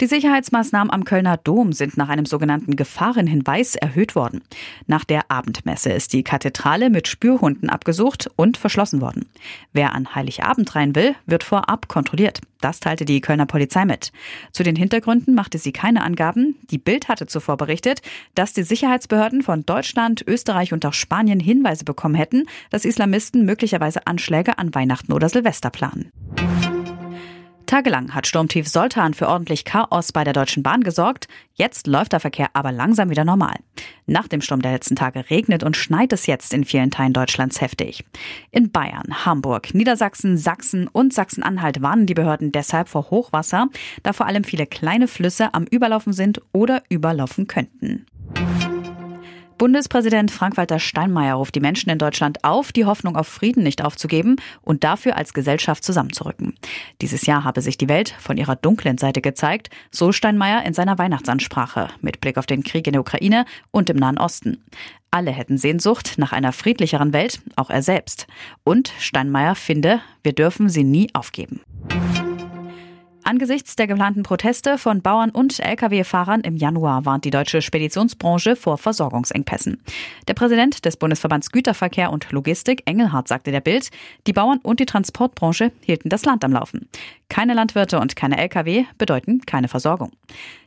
Die Sicherheitsmaßnahmen am Kölner Dom sind nach einem sogenannten Gefahrenhinweis erhöht worden. Nach der Abendmesse ist die Kathedrale mit Spürhunden abgesucht und verschlossen worden. Wer an Heiligabend rein will, wird vorab kontrolliert. Das teilte die Kölner Polizei mit. Zu den Hintergründen machte sie keine Angaben. Die Bild hatte zuvor berichtet, dass die Sicherheitsbehörden von Deutschland, Österreich und auch Spanien Hinweise bekommen hätten, dass Islamisten möglicherweise Anschläge an Weihnachten oder Silvester planen. Tagelang hat Sturmtief Soltan für ordentlich Chaos bei der Deutschen Bahn gesorgt. Jetzt läuft der Verkehr aber langsam wieder normal. Nach dem Sturm der letzten Tage regnet und schneit es jetzt in vielen Teilen Deutschlands heftig. In Bayern, Hamburg, Niedersachsen, Sachsen und Sachsen-Anhalt warnen die Behörden deshalb vor Hochwasser, da vor allem viele kleine Flüsse am Überlaufen sind oder überlaufen könnten. Bundespräsident Frank-Walter Steinmeier ruft die Menschen in Deutschland auf, die Hoffnung auf Frieden nicht aufzugeben und dafür als Gesellschaft zusammenzurücken. Dieses Jahr habe sich die Welt von ihrer dunklen Seite gezeigt, so Steinmeier in seiner Weihnachtsansprache mit Blick auf den Krieg in der Ukraine und im Nahen Osten. Alle hätten Sehnsucht nach einer friedlicheren Welt, auch er selbst. Und Steinmeier finde, wir dürfen sie nie aufgeben. Angesichts der geplanten Proteste von Bauern und Lkw-Fahrern im Januar warnt die deutsche Speditionsbranche vor Versorgungsengpässen. Der Präsident des Bundesverbands Güterverkehr und Logistik, Engelhardt, sagte der Bild, die Bauern und die Transportbranche hielten das Land am Laufen. Keine Landwirte und keine Lkw bedeuten keine Versorgung.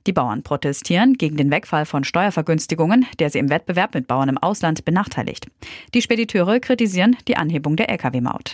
Die Bauern protestieren gegen den Wegfall von Steuervergünstigungen, der sie im Wettbewerb mit Bauern im Ausland benachteiligt. Die Spediteure kritisieren die Anhebung der Lkw-Maut.